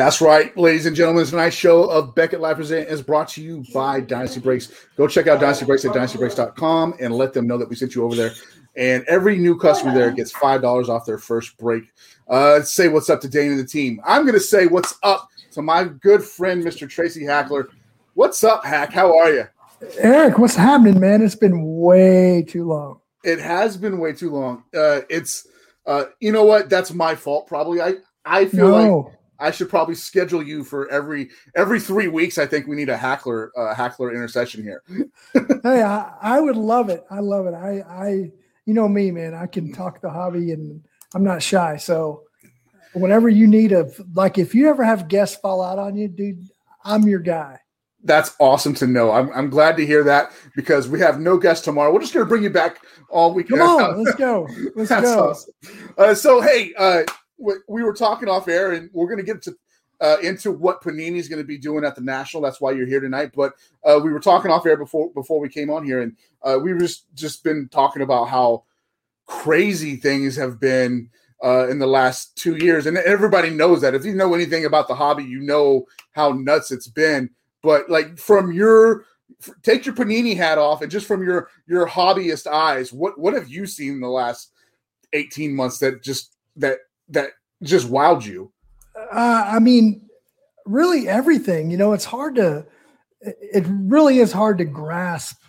That's right, ladies and gentlemen. Tonight's show of Beckett Live Present is brought to you by Dynasty Breaks. Go check out Dynasty Breaks at dynastybreaks.com and let them know that we sent you over there. And every new customer there gets $5 off their first break. Uh, say what's up to Dane and the team. I'm going to say what's up to my good friend, Mr. Tracy Hackler. What's up, Hack? How are you? Eric, what's happening, man? It's been way too long. It has been way too long. Uh, it's, uh, you know what? That's my fault, probably. I, I feel No. like I should probably schedule you for every every three weeks. I think we need a hackler uh, hackler intercession here. hey, I, I would love it. I love it. I, I, you know me, man. I can talk the hobby, and I'm not shy. So, whenever you need a like, if you ever have guests fall out on you, dude, I'm your guy. That's awesome to know. I'm, I'm glad to hear that because we have no guests tomorrow. We're just going to bring you back all week. Come on, let's go. Let's go. awesome. Uh, so hey, uh, we, we were talking off air, and we're going to get to uh, into what Panini is going to be doing at the National. That's why you're here tonight. But uh, we were talking off air before before we came on here, and uh, we were just just been talking about how crazy things have been uh, in the last two years, and everybody knows that. If you know anything about the hobby, you know how nuts it's been. But like from your take your Panini hat off, and just from your your hobbyist eyes, what what have you seen in the last eighteen months that just that that just wowed you? Uh, I mean, really everything. You know, it's hard to. It really is hard to grasp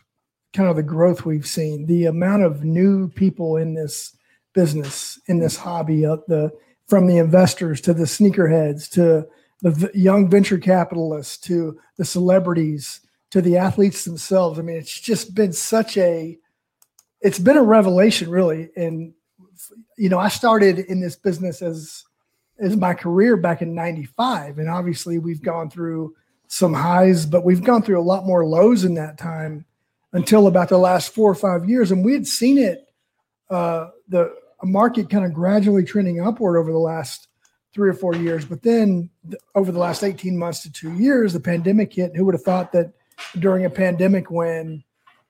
kind of the growth we've seen, the amount of new people in this business, in this hobby, uh, the from the investors to the sneakerheads to the v- young venture capitalists to the celebrities to the athletes themselves. I mean, it's just been such a. It's been a revelation, really, and you know, I started in this business as as my career back in 95 and obviously we've gone through some highs but we've gone through a lot more lows in that time until about the last four or five years and we had seen it uh, the market kind of gradually trending upward over the last three or four years but then th- over the last 18 months to two years the pandemic hit who would have thought that during a pandemic when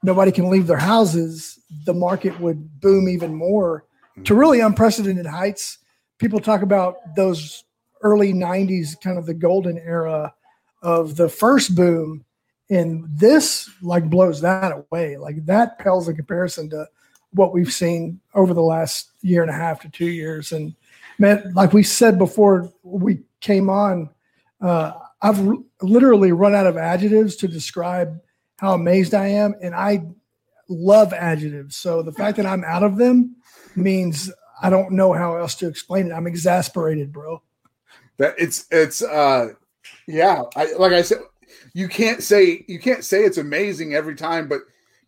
nobody can leave their houses the market would boom even more to really unprecedented heights. People talk about those early 90s kind of the golden era of the first boom. And this like blows that away. Like that pales in comparison to what we've seen over the last year and a half to two years. And man like we said before we came on uh, i've r- literally run out of adjectives to describe how amazed i am. And i love adjectives so the fact that i'm out of them means I don't know how else to explain it. I'm exasperated, bro. That it's it's uh yeah, I like I said, you can't say you can't say it's amazing every time, but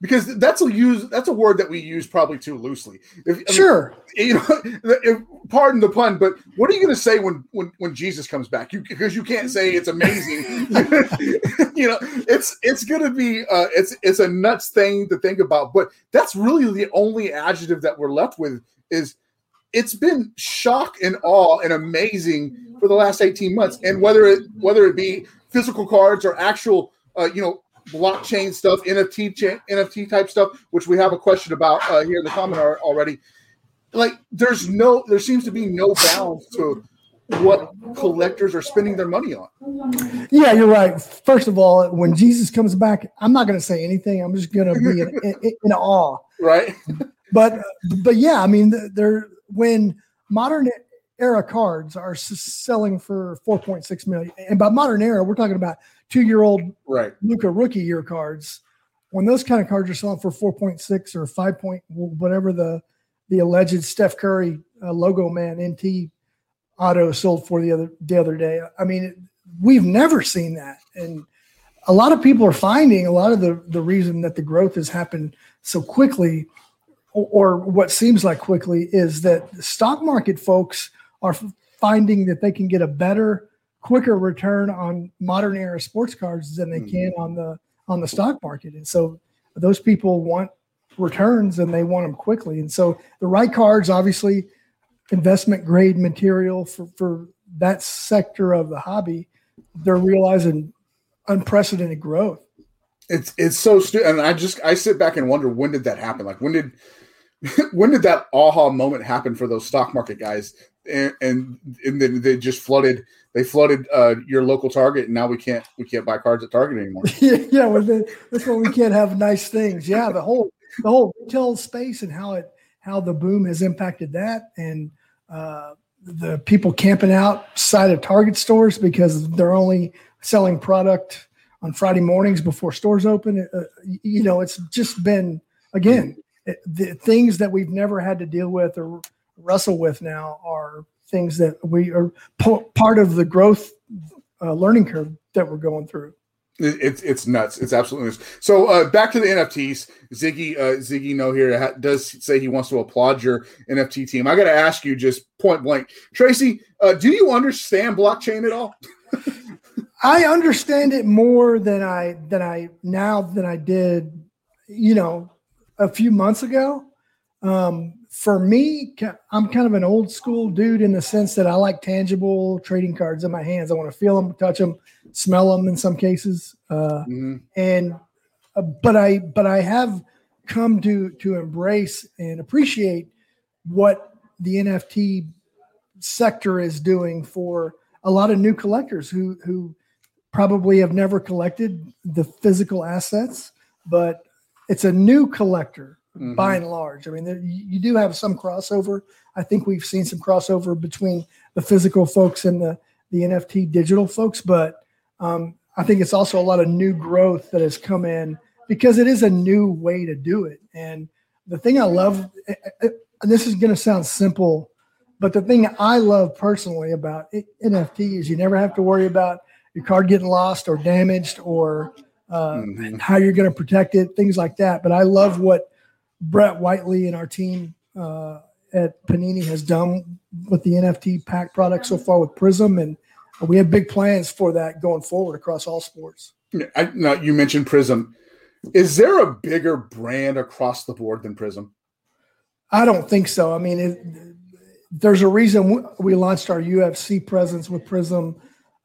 because that's a use that's a word that we use probably too loosely. If, I mean, Sure. you know, if, pardon the pun, but what are you going to say when when when Jesus comes back? You because you can't say it's amazing. you know, it's it's going to be uh, it's it's a nuts thing to think about. But that's really the only adjective that we're left with is it's been shock and awe and amazing for the last 18 months and whether it whether it be physical cards or actual uh, you know blockchain stuff nft cha- nft type stuff which we have a question about uh, here in the comment already like there's no there seems to be no bounds to what collectors are spending their money on Yeah, you're right. First of all, when Jesus comes back, I'm not going to say anything. I'm just going to be in, in, in awe. right But but yeah, I mean, there when modern era cards are selling for 4.6 million, and by modern era, we're talking about two year old right Luka rookie year cards. When those kind of cards are selling for 4.6 or 5 point, whatever the the alleged Steph Curry uh, logo man NT auto sold for the other the other day. I mean, it, we've never seen that, and a lot of people are finding a lot of the the reason that the growth has happened so quickly, or, or what seems like quickly, is that the stock market folks are finding that they can get a better, quicker return on modern era sports cards than they mm-hmm. can on the on the stock market, and so those people want returns and they want them quickly, and so the right cards obviously investment grade material for, for that sector of the hobby, they're realizing unprecedented growth. it's it's so stupid and i just i sit back and wonder when did that happen? Like when did when did that aha moment happen for those stock market guys and and, and then they just flooded they flooded uh, your local Target, and now we can't we can't buy cards at Target anymore. yeah, well, that's why we can't have nice things. Yeah, the whole the whole retail space and how it how the boom has impacted that, and uh, the people camping outside of Target stores because they're only selling product on Friday mornings before stores open. Uh, you know, it's just been again it, the things that we've never had to deal with or wrestle with now are things that we are p- part of the growth uh, learning curve that we're going through. It's it's nuts. It's absolutely nuts. So uh, back to the NFTs. Ziggy uh, Ziggy No here ha- does say he wants to applaud your NFT team. I got to ask you just point blank, Tracy. Uh, do you understand blockchain at all? I understand it more than I than I now than I did, you know, a few months ago. Um, for me, I'm kind of an old school dude in the sense that I like tangible trading cards in my hands. I want to feel them, touch them, smell them in some cases. Uh, mm-hmm. And uh, but I but I have come to to embrace and appreciate what the NFT sector is doing for a lot of new collectors who who probably have never collected the physical assets, but it's a new collector mm-hmm. by and large. I mean, there, you do have some crossover. I think we've seen some crossover between the physical folks and the the NFT digital folks, but um, I think it's also a lot of new growth that has come in because it is a new way to do it. And the thing I love, eh, eh, eh, and this is going to sound simple, but the thing I love personally about NFT is you never have to worry about your card getting lost or damaged or uh, mm-hmm. how you're going to protect it, things like that. But I love what Brett Whiteley and our team uh, at Panini has done with the NFT pack product so far with Prism, and we have big plans for that going forward across all sports. I, now you mentioned Prism. Is there a bigger brand across the board than Prism? I don't think so. I mean, it, there's a reason we launched our UFC presence with Prism.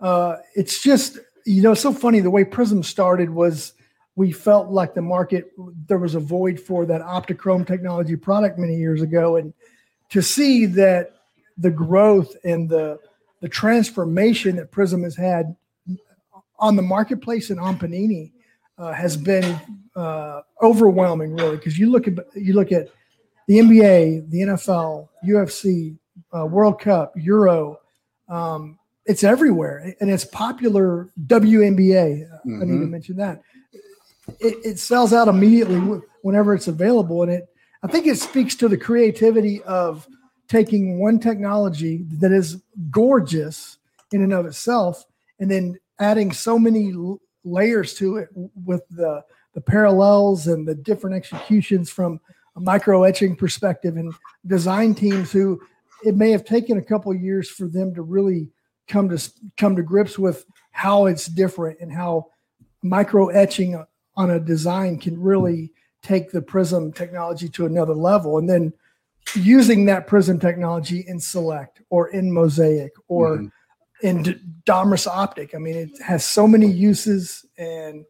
Uh, it's just you know, so funny the way Prism started was we felt like the market there was a void for that optichrome technology product many years ago and to see that the growth and the the transformation that prism has had on the marketplace and on panini uh, has been uh, overwhelming really because you look at you look at the nba the nfl ufc uh, world cup euro um, it's everywhere and it's popular WNBA. Mm-hmm. I need to mention that it, it sells out immediately whenever it's available. And it, I think it speaks to the creativity of taking one technology that is gorgeous in and of itself, and then adding so many layers to it with the the parallels and the different executions from a micro etching perspective and design teams who it may have taken a couple years for them to really come to come to grips with how it's different and how micro etching uh, on a design can really take the prism technology to another level. And then using that prism technology in select or in mosaic or mm-hmm. in D- optic. I mean it has so many uses and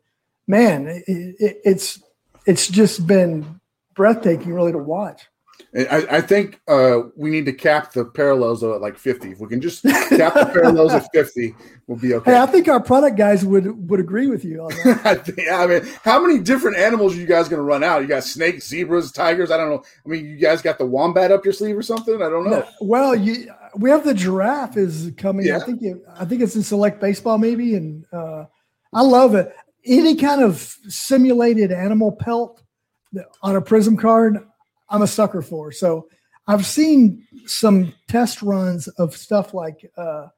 man it, it, it's it's just been breathtaking really to watch I, I think uh, we need to cap the parallels at like 50. If we can just cap the parallels at 50, we'll be okay. Hey, I think our product guys would would agree with you on that. I, I mean, how many different animals are you guys going to run out? You got snakes, zebras, tigers. I don't know. I mean, you guys got the wombat up your sleeve or something? I don't know. No, well, you, we have the giraffe is coming. Yeah. I think it, I think it's in select baseball maybe, and uh, I love it. Any kind of simulated animal pelt on a prism card, I'm a sucker for. So I've seen some test runs of stuff like uh,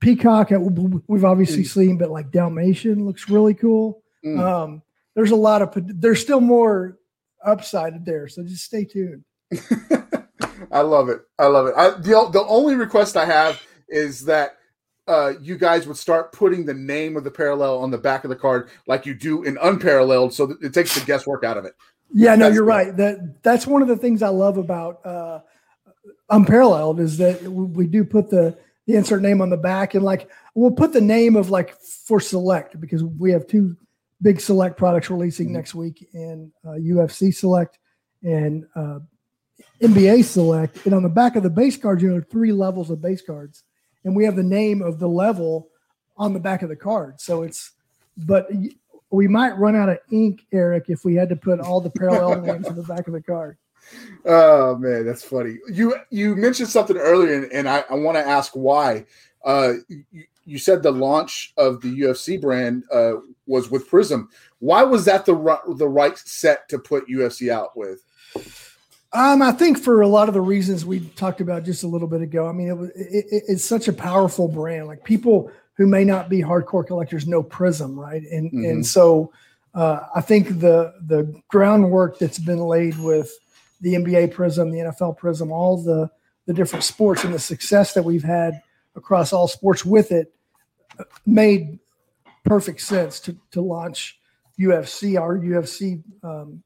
Peacock. We've obviously mm. seen, but like Dalmatian looks really cool. Mm. Um, there's a lot of there's still more upside there, so just stay tuned. I love it. I love it. I, the the only request I have is that uh, you guys would start putting the name of the parallel on the back of the card like you do in unparalleled, so that it takes the guesswork out of it. Yeah, no, you're right. That that's one of the things I love about uh, Unparalleled is that we do put the the insert name on the back, and like we'll put the name of like for Select because we have two big Select products releasing mm-hmm. next week in uh, UFC Select and uh, NBA Select, and on the back of the base cards, you know, three levels of base cards, and we have the name of the level on the back of the card. So it's, but we might run out of ink, Eric, if we had to put all the parallel names in the back of the card. Oh man, that's funny. You you mentioned something earlier, and, and I, I want to ask why. Uh, you, you, said the launch of the UFC brand uh, was with Prism. Why was that the right, the right set to put UFC out with? Um, I think for a lot of the reasons we talked about just a little bit ago. I mean, it, it, it's such a powerful brand. Like people who may not be hardcore collectors know Prism, right? And mm-hmm. and so uh, I think the the groundwork that's been laid with the NBA Prism, the NFL Prism, all the the different sports, and the success that we've had across all sports with it uh, made perfect sense to to launch UFC, our UFC um,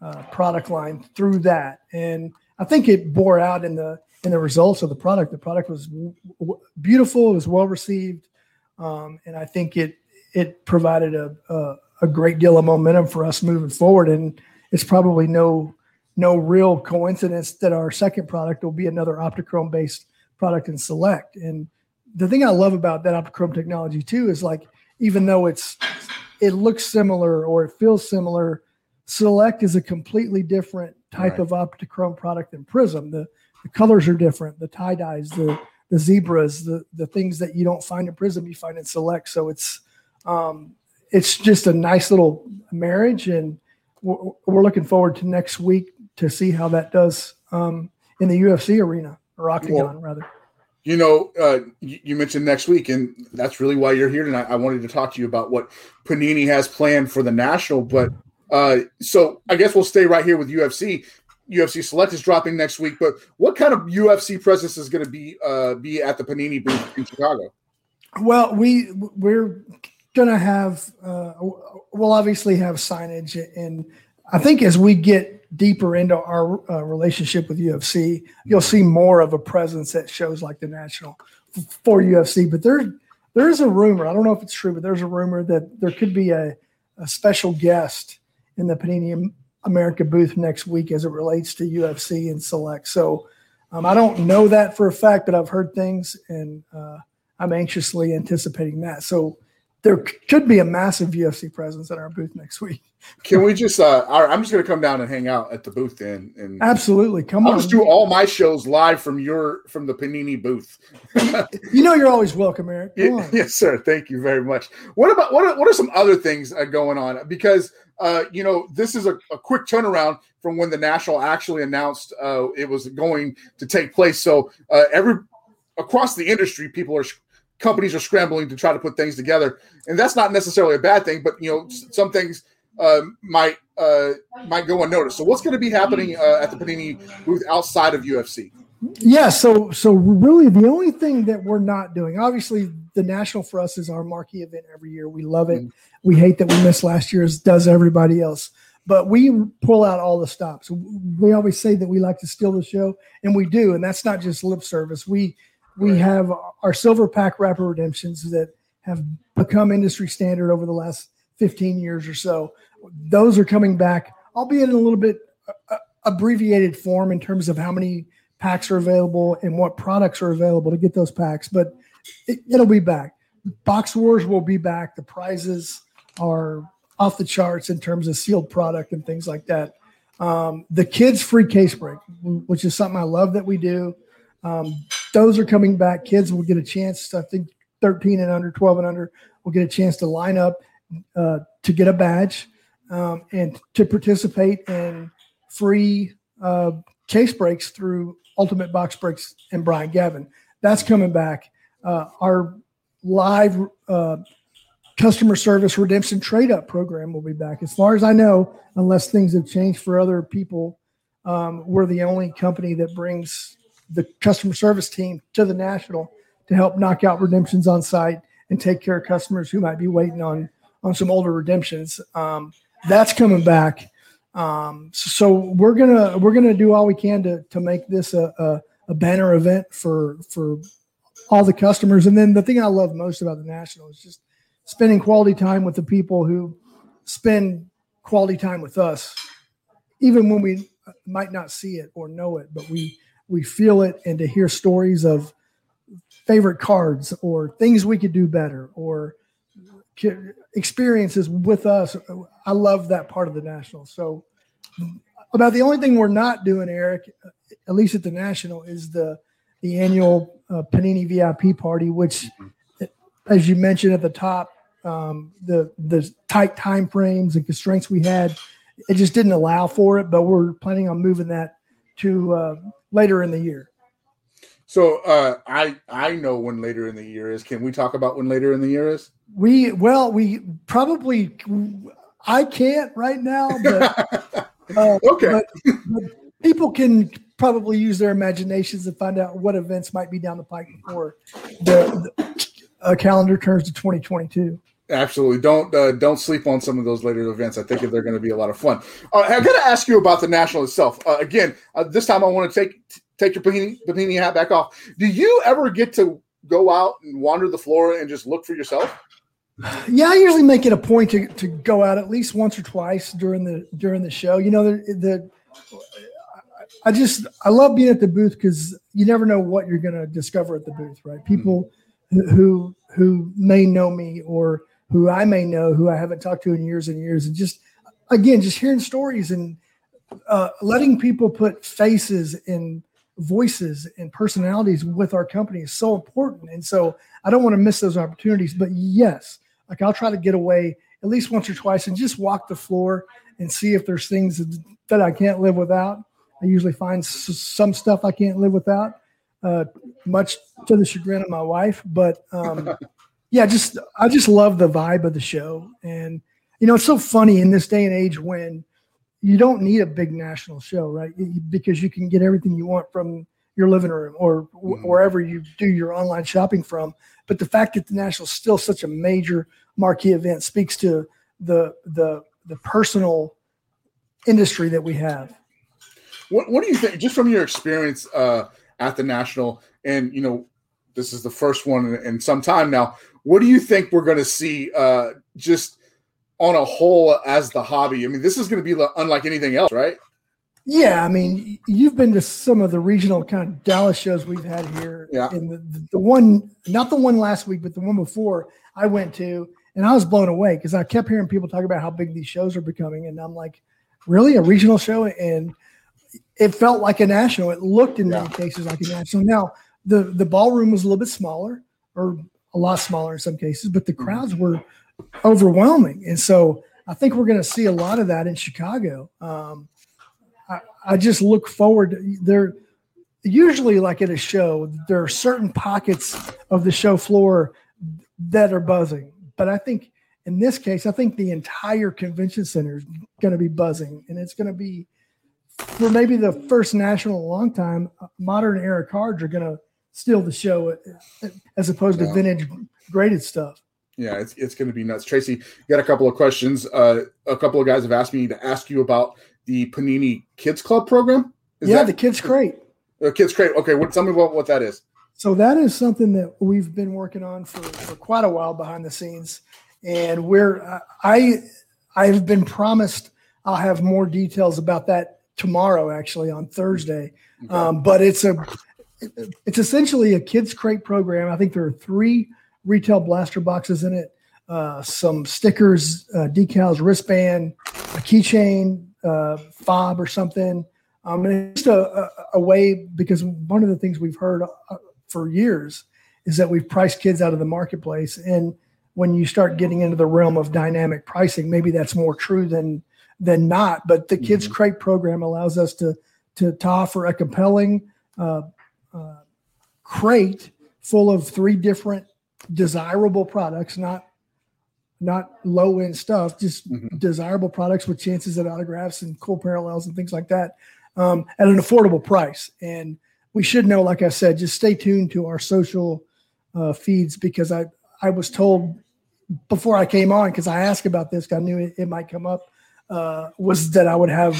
uh, product line through that, and I think it bore out in the in the results of the product. The product was w- w- beautiful, it was well received, um, and I think it it provided a, a, a great deal of momentum for us moving forward. And it's probably no no real coincidence that our second product will be another Optichrome based product in Select. And the thing I love about that Optichrome technology too is like even though it's it looks similar or it feels similar, Select is a completely different type right. of Optichrome product than Prism. The the colors are different, the tie dyes, the the zebras, the the things that you don't find in Prism, you find in Select. So it's um, it's just a nice little marriage, and we're, we're looking forward to next week to see how that does um, in the UFC arena or octagon well, rather. You know, uh, you mentioned next week, and that's really why you're here tonight. I wanted to talk to you about what Panini has planned for the national, but uh, so I guess we'll stay right here with UFC. UFC Select is dropping next week, but what kind of UFC presence is going to be uh, be at the Panini booth in Chicago? Well, we we're going to have uh, we'll obviously have signage, and I think as we get deeper into our uh, relationship with UFC, you'll see more of a presence at shows like the National for UFC. But there, there is a rumor. I don't know if it's true, but there's a rumor that there could be a, a special guest in the Panini America booth next week as it relates to UFC and Select. So um, I don't know that for a fact, but I've heard things, and uh, I'm anxiously anticipating that. So there could be a massive UFC presence at our booth next week. Can we just? Uh, I'm just going to come down and hang out at the booth then. And absolutely, come on. I'll just do all my shows live from your from the Panini booth. you know, you're always welcome, Eric. Yeah, yes, sir. Thank you very much. What about what? Are, what are some other things uh, going on? Because uh, you know, this is a, a, quick turnaround from when the national actually announced uh, it was going to take place. So uh, every across the industry, people are companies are scrambling to try to put things together, and that's not necessarily a bad thing. But you know, some things uh, might uh, might go unnoticed. So, what's going to be happening uh, at the Panini booth outside of UFC? Yeah, so so really the only thing that we're not doing, obviously, the national for us is our marquee event every year. We love it. We hate that we missed last year, as Does everybody else? But we pull out all the stops. We always say that we like to steal the show, and we do. And that's not just lip service. We we right. have our silver pack wrapper redemptions that have become industry standard over the last 15 years or so. Those are coming back, albeit in a little bit uh, abbreviated form in terms of how many packs are available and what products are available to get those packs, but it, will be back. Box Wars will be back. The prizes are off the charts in terms of sealed product and things like that. Um, the kids free case break, which is something I love that we do. Um, those are coming back. Kids will get a chance. I think 13 and under, 12 and under will get a chance to line up uh, to get a badge um, and to participate in free uh, case breaks through Ultimate Box Breaks and Brian Gavin. That's coming back. Uh, our live uh, customer service redemption trade up program will be back. As far as I know, unless things have changed for other people, um, we're the only company that brings the customer service team to the national to help knock out redemptions on site and take care of customers who might be waiting on on some older redemptions. Um, that's coming back. Um, so, we're gonna we're gonna do all we can to to make this a, a, a banner event for for all the customers. And then the thing I love most about the national is just spending quality time with the people who spend quality time with us, even when we might not see it or know it, but we we feel it, and to hear stories of favorite cards or things we could do better or experiences with us. I love that part of the national. So about the only thing we're not doing, Eric, at least at the national, is the the annual uh, Panini VIP party, which, as you mentioned at the top, um, the the tight time frames and constraints we had, it just didn't allow for it. But we're planning on moving that to uh, later in the year. So uh, I I know when later in the year is. Can we talk about when later in the year is? We well we probably I can't right now, but uh, okay. But, but people can probably use their imaginations and find out what events might be down the pike before the, the uh, calendar turns to 2022. Absolutely. Don't uh, don't sleep on some of those later events. I think they're going to be a lot of fun. Uh, I got to ask you about the national itself. Uh, again, uh, this time I want to take take your Panini, Panini hat back off. Do you ever get to go out and wander the floor and just look for yourself? Yeah, I usually make it a point to, to go out at least once or twice during the during the show. You know, the, the I just I love being at the booth because you never know what you're going to discover at the booth, right? People mm-hmm. who who may know me or who I may know who I haven't talked to in years and years, and just again, just hearing stories and uh, letting people put faces and voices and personalities with our company is so important. And so I don't want to miss those opportunities. But yes, like I'll try to get away at least once or twice and just walk the floor and see if there's things that I can't live without. I usually find s- some stuff I can't live without, uh, much to the chagrin of my wife. But um, yeah, just I just love the vibe of the show, and you know it's so funny in this day and age when you don't need a big national show, right? Because you can get everything you want from your living room or mm-hmm. wherever you do your online shopping from. But the fact that the national is still such a major marquee event speaks to the the the personal industry that we have. What What do you think, just from your experience uh, at the national, and you know, this is the first one in, in some time now. What do you think we're going to see? Uh, just on a whole, as the hobby. I mean, this is going to be unlike anything else, right? Yeah, I mean, you've been to some of the regional kind of Dallas shows we've had here. Yeah. And the, the, one, not the one last week, but the one before I went to, and I was blown away because I kept hearing people talk about how big these shows are becoming. And I'm like, really? A regional show? And it felt like a national. It looked in yeah. many cases like a national. Now the the ballroom was a little bit smaller, or a lot smaller in some cases, but the mm-hmm. crowds were overwhelming, and so I think we're going to see a lot of that in Chicago. Um, I, I just look forward. To, there, usually, like at a show, there are certain pockets of the show floor that are buzzing, but I think in this case, I think the entire convention center is going to be buzzing, and it's going to be for maybe the first national in a long time, modern era cards are going to steal the show as opposed yeah. to vintage graded stuff. Yeah, it's it's going to be nuts. Tracy, got a couple of questions. Uh, a couple of guys have asked me to ask you about the Panini Kids Club program. Is yeah, that, the Kids Crate. The Kids Crate. Okay, what, tell me about what that is. So that is something that we've been working on for, for quite a while behind the scenes, and we're I I've been promised I'll have more details about that tomorrow, actually on Thursday. Okay. Um, but it's a it's essentially a kids crate program. I think there are three retail blaster boxes in it, uh, some stickers, uh, decals, wristband, a keychain, uh, fob, or something. Um, and it's just a, a, a, way because one of the things we've heard uh, for years is that we've priced kids out of the marketplace. And when you start getting into the realm of dynamic pricing, maybe that's more true than than not. But the Kids mm-hmm. Crate program allows us to to, to offer a compelling uh, uh, crate full of three different desirable products, not not low end stuff, just mm-hmm. desirable products with chances at autographs and cool parallels and things like that um, at an affordable price. And we should know, like I said, just stay tuned to our social uh, feeds because I I was told before I came on because I asked about this. I knew it, it might come up uh, was that I would have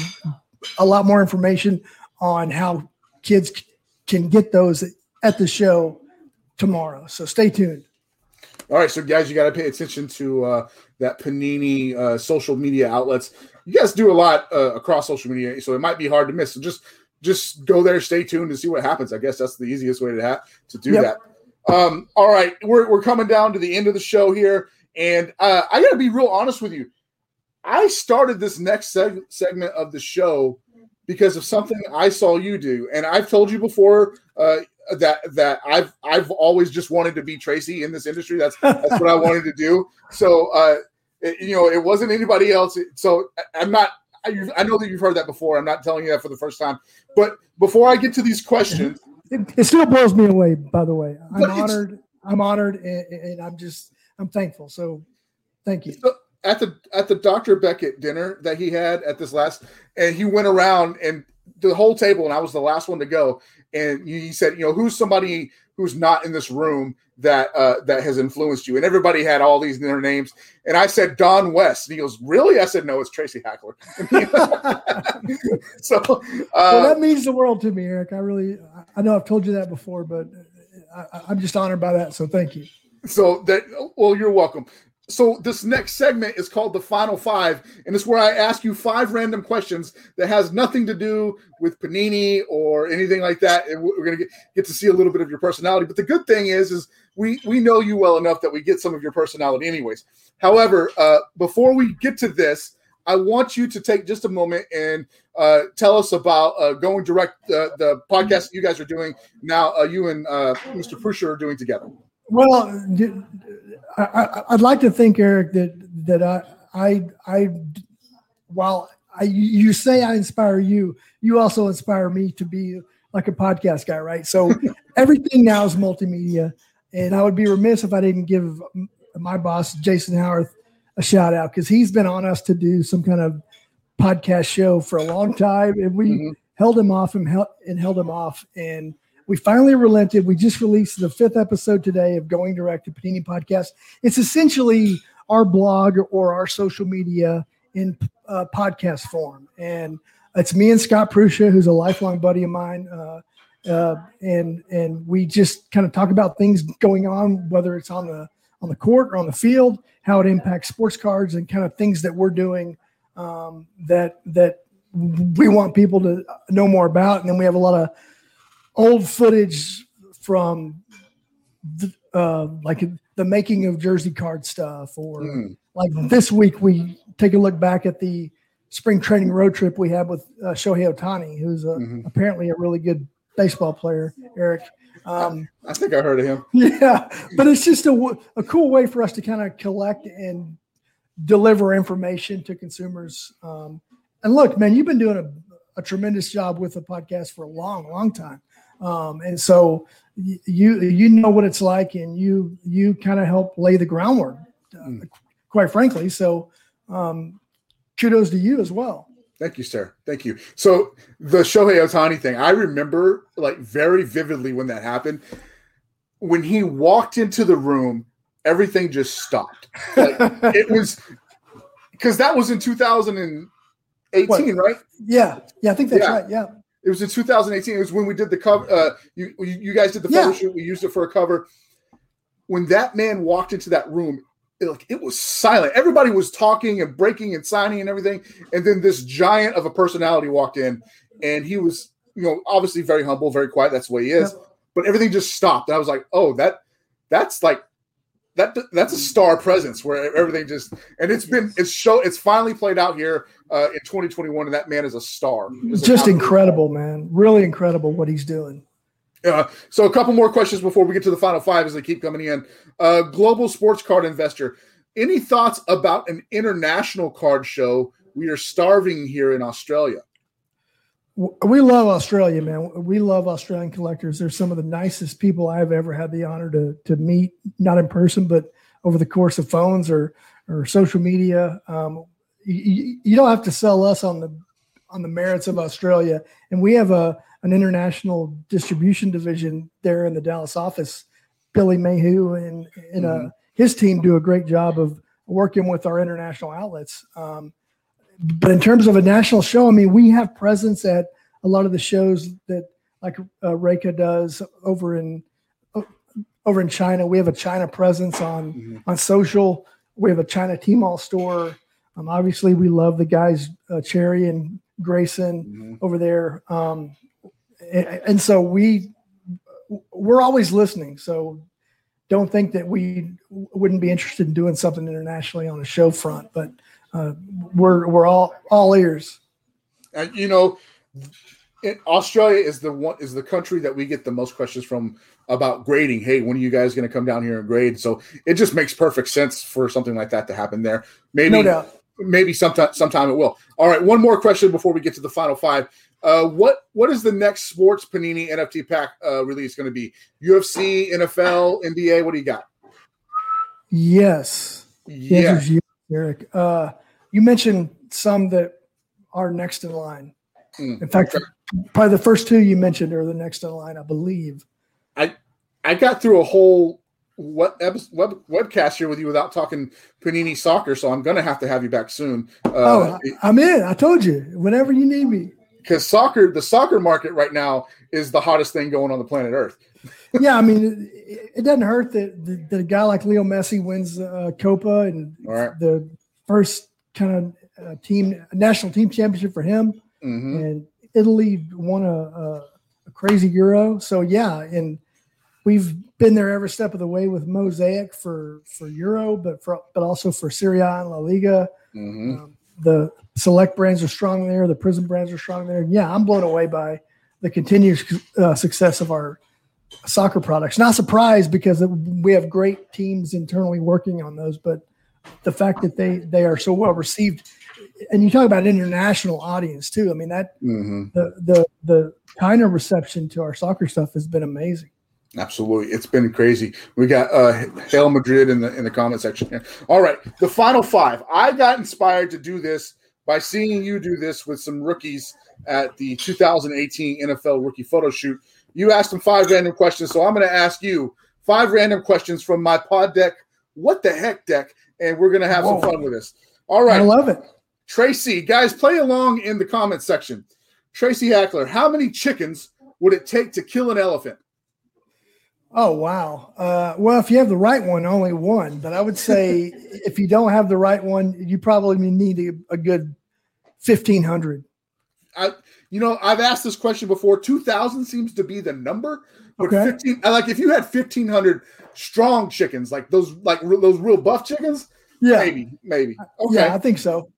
a lot more information on how kids can get those at the show tomorrow. So stay tuned. All right, so guys, you got to pay attention to uh, that Panini uh, social media outlets. you guys do a lot uh, across social media, so it might be hard to miss. So just just go there, stay tuned to see what happens. I guess that's the easiest way to have to do yep. that. Um, all right, we're we're coming down to the end of the show here, and uh, I got to be real honest with you. I started this next seg- segment of the show because of something I saw you do, and I've told you before uh, that that I've I've always just wanted to be Tracy in this industry. That's that's what I wanted to do. So uh, it, you know, it wasn't anybody else. So I'm not. I, I, know that you've heard that before. I'm not telling you that for the first time. But before I get to these questions, it, it still blows me away. By the way, I'm honored. I'm honored, and, and, I'm just I'm thankful. So, thank you. So at the at the Dr. Beckett dinner that he had at this last, and he went around and the whole table, and I was the last one to go. And he said, you know, who's somebody who's not in this room that uh, that has influenced you? And everybody had all these their names. And I said Don West. And he goes, really? I said, no, it's Tracy Hackler. so uh, well, that means the world to me, Eric. I really, I know I've told you that before, but I, I'm just honored by that. So thank you. So that, well, you're welcome so this next segment is called the final five and it's where i ask you five random questions that has nothing to do with panini or anything like that and we're going to get to see a little bit of your personality. But the good thing is is we we know you well enough that we get some of your personality anyways. However uh, before we get to this i want you to take just a moment and uh, tell us about uh, going direct uh, the podcast you guys are doing now uh, you and uh, mr Prusha are doing together well I, would like to think, Eric, that that I I I while I you say I inspire you, you also inspire me to be like a podcast guy, right? So everything now is multimedia, and I would be remiss if I didn't give my boss Jason Howarth a shout out because he's been on us to do some kind of podcast show for a long time, and we mm-hmm. held him off and held, and held him off, and we finally relented. We just released the fifth episode today of Going Direct to Panini Podcast. It's essentially our blog or our social media in uh, podcast form. And it's me and Scott Prusha, who's a lifelong buddy of mine. Uh, uh, and and we just kind of talk about things going on, whether it's on the on the court or on the field, how it impacts sports cards, and kind of things that we're doing um, that that we want people to know more about. And then we have a lot of old footage from the, uh, like the making of jersey card stuff, or mm. like this week we take a look back at the spring training road trip we had with uh, Shohei Ohtani, who's a, mm-hmm. apparently a really good baseball player, Eric. Um, I think I heard of him. Yeah, but it's just a, a cool way for us to kind of collect and deliver information to consumers. Um, and look, man, you've been doing a, a tremendous job with the podcast for a long, long time. Um, and so you you know what it's like, and you you kind of help lay the groundwork, uh, mm. quite frankly. So um, kudos to you as well. Thank you, sir. Thank you. So the Shohei Ohtani thing, I remember like very vividly when that happened. When he walked into the room, everything just stopped. Like, it was because that was in 2018, what? right? Yeah, yeah, I think that's yeah. right. Yeah, it was in 2018. It was when we did the cover. Uh, you you guys did the photo yeah. shoot. We used it for a cover. When that man walked into that room, it, like it was silent. Everybody was talking and breaking and signing and everything. And then this giant of a personality walked in, and he was, you know, obviously very humble, very quiet. That's the way he is. Yeah. But everything just stopped. And I was like, oh, that that's like that that's a star presence where everything just and it's been it's show it's finally played out here uh, in 2021 and that man is a star. It's just incredible man. Really incredible what he's doing. Uh, so a couple more questions before we get to the final five as they keep coming in. Uh, global sports card investor any thoughts about an international card show we are starving here in australia we love Australia, man. We love Australian collectors. They're some of the nicest people I've ever had the honor to to meet, not in person, but over the course of phones or or social media. Um, you, you, don't have to sell us on the on the merits of Australia, and we have a an international distribution division there in the Dallas office. Billy Mayhew and and uh, mm-hmm. his team do a great job of working with our international outlets. Um, but in terms of a national show, I mean, we have presence at a lot of the shows that like uh, Reika does over in over in China. We have a China presence on mm-hmm. on social. We have a China Tmall store. Um, obviously, we love the guys, uh, Cherry and Grayson mm-hmm. over there. Um, and, and, so we we're always listening. So don't think that we wouldn't be interested in doing something internationally on a show front, but uh, we're we're all all ears. And you know, it, Australia is the one is the country that we get the most questions from about grading. Hey, when are you guys going to come down here and grade? So it just makes perfect sense for something like that to happen there. Maybe no doubt maybe sometime sometime it will. All right, one more question before we get to the final five. Uh, what what is the next sports Panini NFT pack uh, release going to be? UFC, NFL, NBA. What do you got? Yes. Yeah. Eric. Uh, you mentioned some that are next in line. Mm, in fact, okay. probably the first two you mentioned are the next in line, I believe. I I got through a whole what web, webcast here with you without talking Panini soccer, so I'm going to have to have you back soon. Uh, oh, I'm in. I told you, whenever you need me. Because soccer, the soccer market right now is the hottest thing going on the planet Earth. yeah, I mean, it, it doesn't hurt that, that, a guy like Leo Messi wins uh, Copa and right. the first kind of uh, team national team championship for him, mm-hmm. and Italy won a, a, a crazy Euro. So yeah, and we've been there every step of the way with Mosaic for for Euro, but for but also for Serie A and La Liga. Mm-hmm. Um, the select brands are strong there. The Prism brands are strong there. Yeah, I'm blown away by the continued uh, success of our soccer products. Not surprised because we have great teams internally working on those, but the fact that they they are so well received, and you talk about international audience too. I mean that mm-hmm. the the the kind of reception to our soccer stuff has been amazing. Absolutely, it's been crazy. We got uh Hail Madrid in the in the comment section here. All right, the final five. I got inspired to do this by seeing you do this with some rookies at the 2018 NFL rookie photo shoot. You asked them five random questions, so I'm going to ask you five random questions from my pod deck. What the heck deck? And we're going to have Whoa. some fun with this. All right, I love it. Tracy, guys, play along in the comment section. Tracy Hackler, how many chickens would it take to kill an elephant? Oh wow! Uh, well, if you have the right one, only one. But I would say if you don't have the right one, you probably need a, a good fifteen hundred. I, you know, I've asked this question before. Two thousand seems to be the number. But okay. fifteen, like if you had fifteen hundred strong chickens, like those, like those real buff chickens, yeah, maybe, maybe. Okay, yeah, I think so.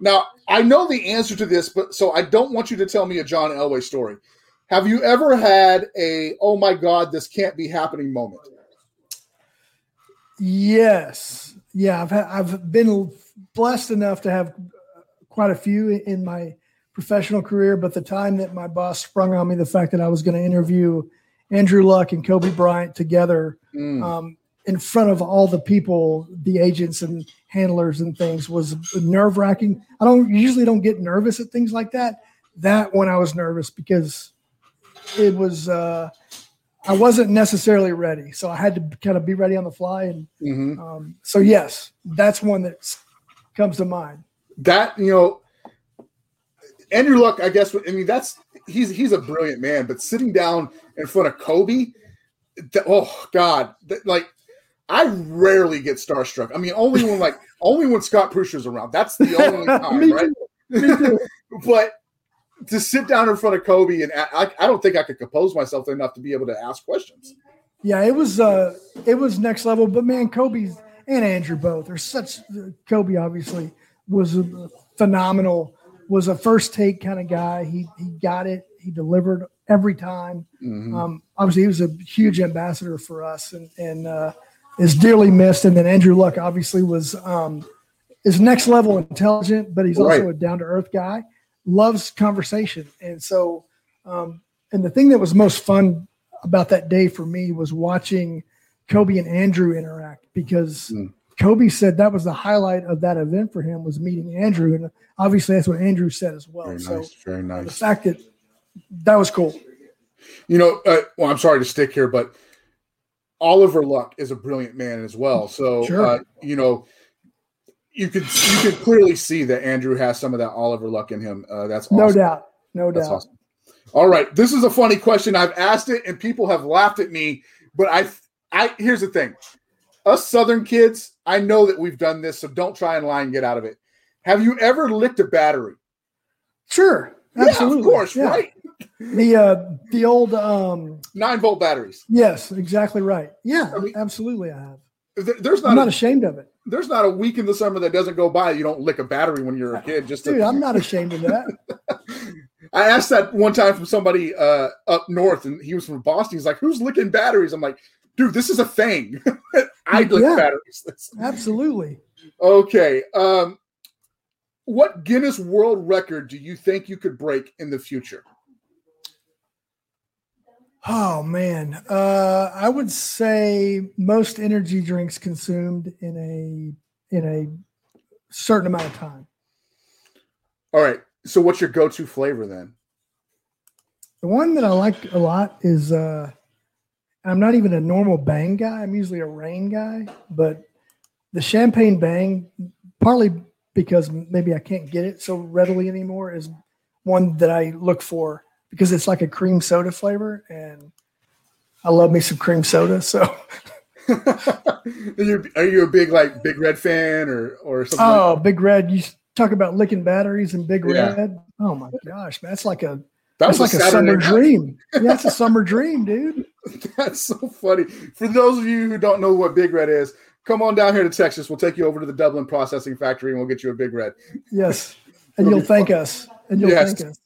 Now I know the answer to this, but so I don't want you to tell me a John Elway story. Have you ever had a oh my god this can't be happening moment? Yes. Yeah, I've I've been blessed enough to have quite a few in my professional career, but the time that my boss sprung on me the fact that I was going to interview Andrew Luck and Kobe Bryant together mm. um, in front of all the people, the agents and handlers and things was nerve wracking. I don't usually don't get nervous at things like that. That one I was nervous because it was uh, I wasn't necessarily ready, so I had to kind of be ready on the fly. And mm-hmm. um, so, yes, that's one that comes to mind. That you know, Andrew Luck, I guess. I mean, that's he's he's a brilliant man, but sitting down in front of Kobe, oh God, like I rarely get starstruck. I mean, only when like only when Scott Prusha's around. That's the only time, right? but to sit down in front of Kobe and I, I don't think I could compose myself enough to be able to ask questions. Yeah, it was uh it was next level. But man, Kobe's and Andrew both are such. Kobe obviously was a phenomenal. Was a first take kind of guy. He he got it. He delivered every time. Mm-hmm. Um, obviously, he was a huge ambassador for us and and uh, is dearly missed. And then Andrew Luck obviously was um, is next level intelligent, but he's right. also a down to earth guy loves conversation. And so, um, and the thing that was most fun about that day for me was watching Kobe and Andrew interact because mm. Kobe said that was the highlight of that event for him was meeting Andrew. And obviously that's what Andrew said as well. Very so nice, very nice. The fact that that was cool. You know, uh, well, I'm sorry to stick here, but Oliver Luck is a brilliant man as well. So, sure. uh, you know, you could you could clearly see that Andrew has some of that Oliver Luck in him. Uh, that's awesome. no doubt, no that's doubt. Awesome. All right, this is a funny question. I've asked it, and people have laughed at me. But I, I here's the thing: us Southern kids, I know that we've done this, so don't try and lie and get out of it. Have you ever licked a battery? Sure, absolutely. Yeah, of course, yeah. right. The uh, the old um, nine volt batteries. Yes, exactly right. Yeah, I mean, absolutely. I have. There's not. I'm not a, ashamed of it. There's not a week in the summer that doesn't go by you don't lick a battery when you're a kid. Just dude, to, I'm not ashamed of that. I asked that one time from somebody uh, up north, and he was from Boston. He's like, "Who's licking batteries?" I'm like, "Dude, this is a thing. I lick yeah, batteries." Absolutely. Okay. Um, what Guinness World Record do you think you could break in the future? Oh man, uh, I would say most energy drinks consumed in a in a certain amount of time. All right. So, what's your go-to flavor then? The one that I like a lot is uh, I'm not even a normal Bang guy. I'm usually a Reign guy, but the Champagne Bang, partly because maybe I can't get it so readily anymore, is one that I look for because it's like a cream soda flavor, and I love me some cream soda. So, are, you, are you a big like Big Red fan or or something? Oh, like Big Red! You talk about licking batteries and Big yeah. Red. Oh my gosh, man, that's like a that that's like a, a summer night. dream. Yeah, that's a summer dream, dude. That's so funny. For those of you who don't know what Big Red is, come on down here to Texas. We'll take you over to the Dublin Processing Factory and we'll get you a Big Red. Yes, and you'll thank fun. us. And you'll yes. thank us.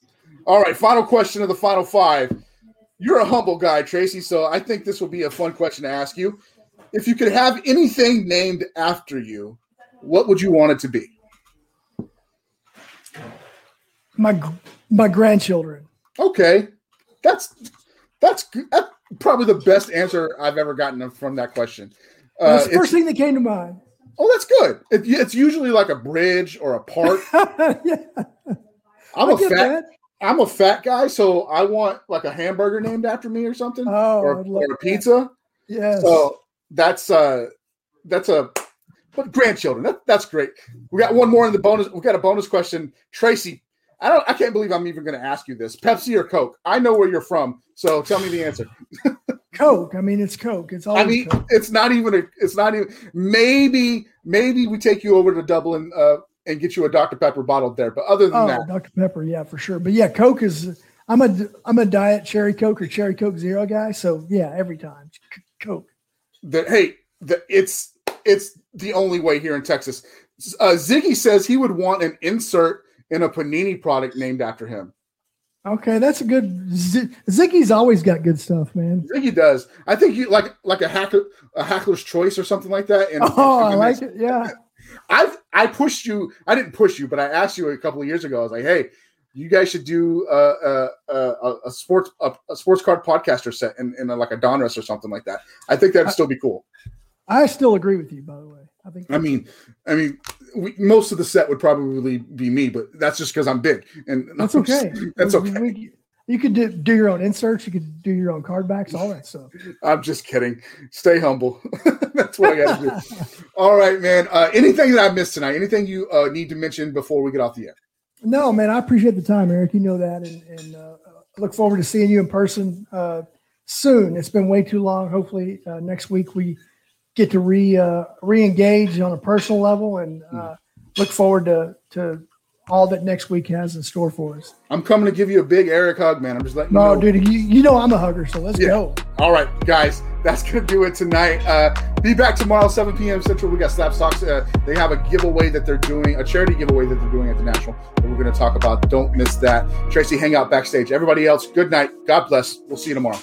All right, final question of the final five. You're a humble guy, Tracy, so I think this will be a fun question to ask you. If you could have anything named after you, what would you want it to be? My my grandchildren. Okay, that's that's, that's probably the best answer I've ever gotten from that question. Uh, that's the first thing that came to mind. Oh, that's good. It, it's usually like a bridge or a park. yeah. I'm I a fat. That. I'm a fat guy, so I want like a hamburger named after me or something, oh, or, or a pizza. Yeah. So that's uh that's a but grandchildren. That, that's great. We got one more in the bonus. We got a bonus question. Tracy, I don't. I can't believe I'm even going to ask you this. Pepsi or Coke? I know where you're from, so tell me the answer. Coke. I mean, it's Coke. It's all. I mean, Coke. it's not even a. It's not even. Maybe, maybe we take you over to Dublin uh, and get you a Dr Pepper bottled there. But other than oh, that, Dr Pepper, yeah, for sure. But yeah, Coke is. I'm a I'm a diet cherry Coke or cherry Coke Zero guy. So yeah, every time Coke. That hey, the, it's it's the only way here in Texas. Uh, Ziggy says he would want an insert in a panini product named after him. Okay, that's a good. Z- Ziggy's always got good stuff, man. Ziggy does. I think you like like a hacker, a hackler's choice or something like that. And, oh, I like it. Yeah. I've I pushed you. I didn't push you, but I asked you a couple of years ago. I was like, "Hey, you guys should do a a, a, a sports a, a, sports card podcaster set in, in a, like a Donruss or something like that." I think that'd I, still be cool. I still agree with you, by the way. I think. I mean, I mean, we, most of the set would probably be me, but that's just because I'm big, and that's okay. that's okay. We, you could do, do your own inserts. You could do your own card backs, all that stuff. I'm just kidding. Stay humble. That's what I got to do. all right, man. Uh, anything that I missed tonight? Anything you uh, need to mention before we get off the air? No, man. I appreciate the time, Eric. You know that, and, and uh, look forward to seeing you in person uh, soon. It's been way too long. Hopefully, uh, next week we get to re uh, re-engage on a personal level, and look forward to to all that next week has in store for us. I'm coming to give you a big Eric hug, man. I'm just letting no, you know. dude, you, you know I'm a hugger, so let's yeah. go. All right, guys, that's gonna do it tonight. Uh, be back tomorrow, 7 p.m. Central. We got Slabstox. Uh, they have a giveaway that they're doing, a charity giveaway that they're doing at the National that we're gonna talk about. Don't miss that. Tracy, hang out backstage. Everybody else, good night. God bless. We'll see you tomorrow.